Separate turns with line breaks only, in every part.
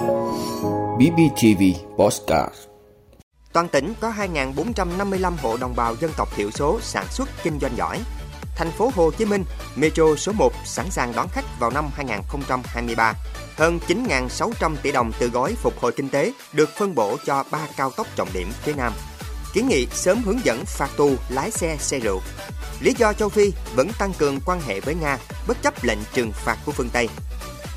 BBTV Postcard
Toàn tỉnh có 2.455 hộ đồng bào dân tộc thiểu số sản xuất kinh doanh giỏi. Thành phố Hồ Chí Minh, Metro số 1 sẵn sàng đón khách vào năm 2023. Hơn 9.600 tỷ đồng từ gói phục hồi kinh tế được phân bổ cho 3 cao tốc trọng điểm phía Nam. Kiến nghị sớm hướng dẫn phạt tù lái xe xe rượu. Lý do châu Phi vẫn tăng cường quan hệ với Nga bất chấp lệnh trừng phạt của phương Tây.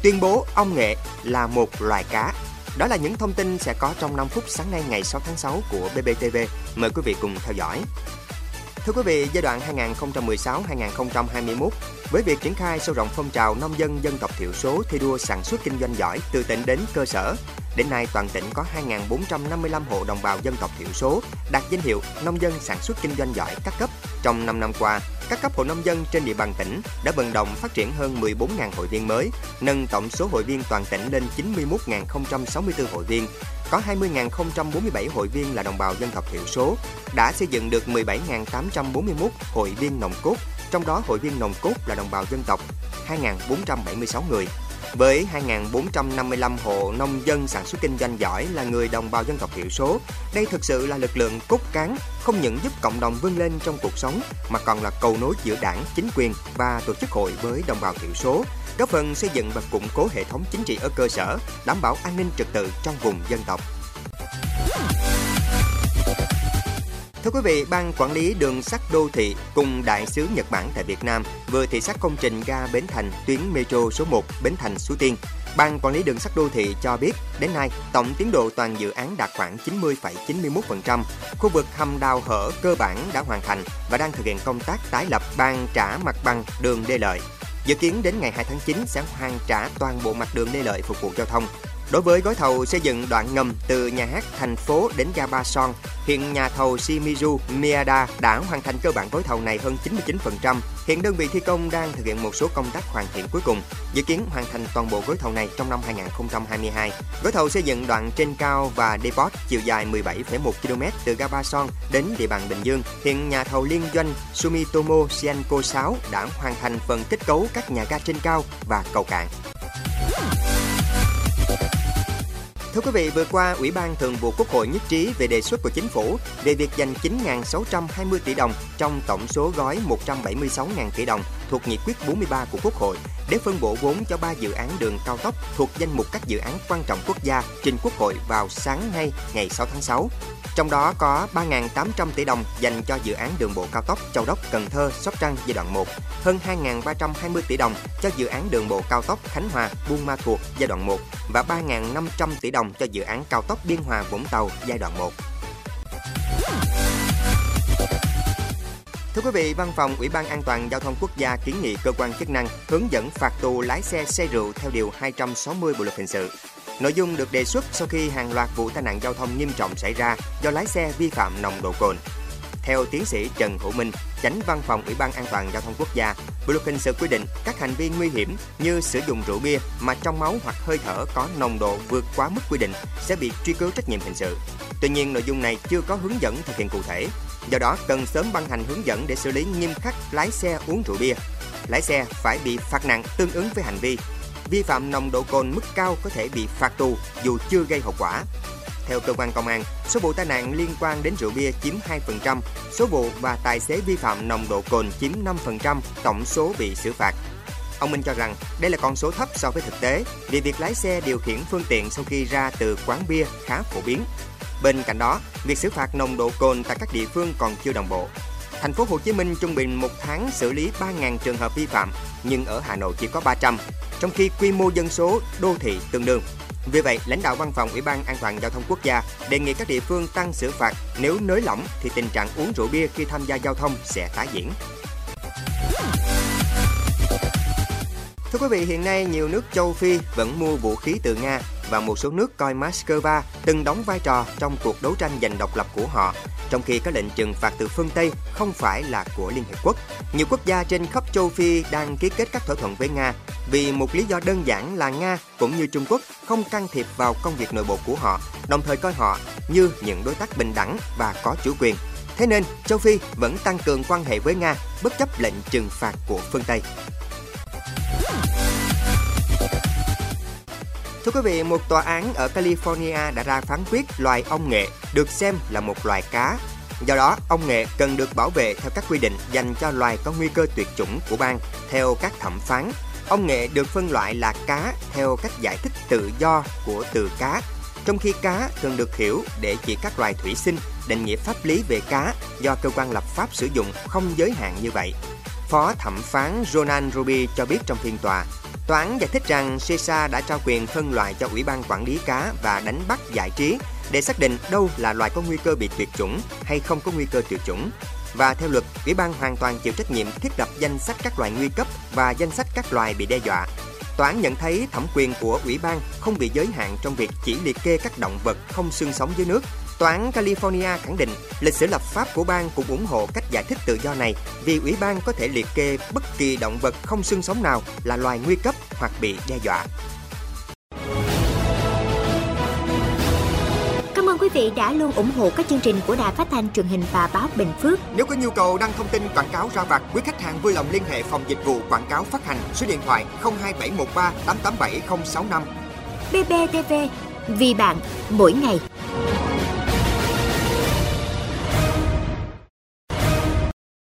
Tuyên bố ong nghệ là một loài cá. Đó là những thông tin sẽ có trong 5 phút sáng nay ngày 6 tháng 6 của BBTV. Mời quý vị cùng theo dõi. Thưa quý vị, giai đoạn 2016-2021, với việc triển khai sâu rộng phong trào nông dân dân tộc thiểu số thi đua sản xuất kinh doanh giỏi từ tỉnh đến cơ sở, đến nay toàn tỉnh có 2.455 hộ đồng bào dân tộc thiểu số đạt danh hiệu nông dân sản xuất kinh doanh giỏi các cấp. Trong 5 năm qua, các cấp hội nông dân trên địa bàn tỉnh đã vận động phát triển hơn 14.000 hội viên mới, nâng tổng số hội viên toàn tỉnh lên 91.064 hội viên, có 20.047 hội viên là đồng bào dân tộc thiểu số, đã xây dựng được 17.841 hội viên nòng cốt, trong đó hội viên nòng cốt là đồng bào dân tộc 2.476 người. Với 2.455 hộ nông dân sản xuất kinh doanh giỏi là người đồng bào dân tộc thiểu số, đây thực sự là lực lượng cốt cán, không những giúp cộng đồng vươn lên trong cuộc sống mà còn là cầu nối giữa đảng, chính quyền và tổ chức hội với đồng bào thiểu số, góp phần xây dựng và củng cố hệ thống chính trị ở cơ sở, đảm bảo an ninh trật tự trong vùng dân tộc. Thưa quý vị, Ban Quản lý Đường sắt Đô thị cùng Đại sứ Nhật Bản tại Việt Nam vừa thị sát công trình ga Bến Thành tuyến Metro số 1 Bến Thành Suối Tiên. Ban Quản lý Đường sắt Đô thị cho biết, đến nay, tổng tiến độ toàn dự án đạt khoảng 90,91%. Khu vực hầm đào hở cơ bản đã hoàn thành và đang thực hiện công tác tái lập ban trả mặt bằng đường đê Lợi. Dự kiến đến ngày 2 tháng 9 sẽ hoàn trả toàn bộ mặt đường Lê Lợi phục vụ giao thông. Đối với gói thầu xây dựng đoạn ngầm từ nhà hát thành phố đến ga Ba Son, hiện nhà thầu Shimizu Miada đã hoàn thành cơ bản gói thầu này hơn 99%. Hiện đơn vị thi công đang thực hiện một số công tác hoàn thiện cuối cùng, dự kiến hoàn thành toàn bộ gói thầu này trong năm 2022. Gói thầu xây dựng đoạn trên cao và depot chiều dài 17,1 km từ ga Ba Son đến địa bàn Bình Dương. Hiện nhà thầu liên doanh Sumitomo Sianco 6 đã hoàn thành phần kết cấu các nhà ga trên cao và cầu cạn. Thưa quý vị, vừa qua, Ủy ban Thường vụ Quốc hội nhất trí về đề xuất của chính phủ về việc dành 9.620 tỷ đồng trong tổng số gói 176.000 tỷ đồng thuộc nghị quyết 43 của Quốc hội để phân bổ vốn cho 3 dự án đường cao tốc thuộc danh mục các dự án quan trọng quốc gia trình Quốc hội vào sáng nay ngày 6 tháng 6. Trong đó có 3.800 tỷ đồng dành cho dự án đường bộ cao tốc Châu Đốc Cần Thơ Sóc Trăng giai đoạn 1, hơn 2.320 tỷ đồng cho dự án đường bộ cao tốc Khánh Hòa Buôn Ma Thuột giai đoạn 1 và 3.500 tỷ đồng cho dự án cao tốc Biên Hòa Vũng Tàu giai đoạn 1. Thưa quý vị, Văn phòng Ủy ban An toàn Giao thông Quốc gia kiến nghị cơ quan chức năng hướng dẫn phạt tù lái xe say rượu theo Điều 260 Bộ Luật Hình sự. Nội dung được đề xuất sau khi hàng loạt vụ tai nạn giao thông nghiêm trọng xảy ra do lái xe vi phạm nồng độ cồn. Theo tiến sĩ Trần Hữu Minh, Chánh Văn phòng Ủy ban An toàn Giao thông Quốc gia, Bộ luật hình sự quy định các hành vi nguy hiểm như sử dụng rượu bia mà trong máu hoặc hơi thở có nồng độ vượt quá mức quy định sẽ bị truy cứu trách nhiệm hình sự. Tuy nhiên, nội dung này chưa có hướng dẫn thực hiện cụ thể. Do đó, cần sớm ban hành hướng dẫn để xử lý nghiêm khắc lái xe uống rượu bia. Lái xe phải bị phạt nặng tương ứng với hành vi. Vi phạm nồng độ cồn mức cao có thể bị phạt tù dù chưa gây hậu quả. Theo cơ quan công an, số vụ tai nạn liên quan đến rượu bia chiếm 2%, số vụ và tài xế vi phạm nồng độ cồn chiếm 5% tổng số bị xử phạt. Ông Minh cho rằng đây là con số thấp so với thực tế vì việc lái xe điều khiển phương tiện sau khi ra từ quán bia khá phổ biến. Bên cạnh đó, việc xử phạt nồng độ cồn tại các địa phương còn chưa đồng bộ. Thành phố Hồ Chí Minh trung bình một tháng xử lý 3.000 trường hợp vi phạm, nhưng ở Hà Nội chỉ có 300, trong khi quy mô dân số đô thị tương đương. Vì vậy, lãnh đạo văn phòng Ủy ban An toàn giao thông quốc gia đề nghị các địa phương tăng xử phạt nếu nới lỏng thì tình trạng uống rượu bia khi tham gia giao thông sẽ tái diễn. Thưa quý vị, hiện nay nhiều nước châu Phi vẫn mua vũ khí từ Nga và một số nước coi Moscow từng đóng vai trò trong cuộc đấu tranh giành độc lập của họ, trong khi các lệnh trừng phạt từ phương Tây không phải là của Liên Hiệp Quốc. Nhiều quốc gia trên khắp châu Phi đang ký kết các thỏa thuận với Nga vì một lý do đơn giản là Nga cũng như Trung Quốc không can thiệp vào công việc nội bộ của họ, đồng thời coi họ như những đối tác bình đẳng và có chủ quyền. Thế nên, châu Phi vẫn tăng cường quan hệ với Nga bất chấp lệnh trừng phạt của phương Tây. Thưa quý vị, một tòa án ở California đã ra phán quyết loài ong nghệ được xem là một loài cá. Do đó, ong nghệ cần được bảo vệ theo các quy định dành cho loài có nguy cơ tuyệt chủng của bang. Theo các thẩm phán, ong nghệ được phân loại là cá theo cách giải thích tự do của từ cá, trong khi cá thường được hiểu để chỉ các loài thủy sinh, định nghĩa pháp lý về cá do cơ quan lập pháp sử dụng không giới hạn như vậy. Phó thẩm phán Ronan Ruby cho biết trong phiên tòa, Tòa án giải thích rằng CESA đã trao quyền phân loại cho Ủy ban Quản lý cá và đánh bắt giải trí để xác định đâu là loài có nguy cơ bị tuyệt chủng hay không có nguy cơ tuyệt chủng. Và theo luật, Ủy ban hoàn toàn chịu trách nhiệm thiết lập danh sách các loài nguy cấp và danh sách các loài bị đe dọa. Tòa án nhận thấy thẩm quyền của Ủy ban không bị giới hạn trong việc chỉ liệt kê các động vật không xương sống dưới nước Tòa án California khẳng định lịch sử lập pháp của bang cũng ủng hộ cách giải thích tự do này vì ủy ban có thể liệt kê bất kỳ động vật không xương sống nào là loài nguy cấp hoặc bị đe dọa.
Cảm ơn quý vị đã luôn ủng hộ các chương trình của Đài Phát thanh truyền hình và báo Bình Phước.
Nếu có nhu cầu đăng thông tin quảng cáo ra vặt, quý khách hàng vui lòng liên hệ phòng dịch vụ quảng cáo phát hành số điện thoại 02713 887065.
BBTV vì bạn mỗi ngày.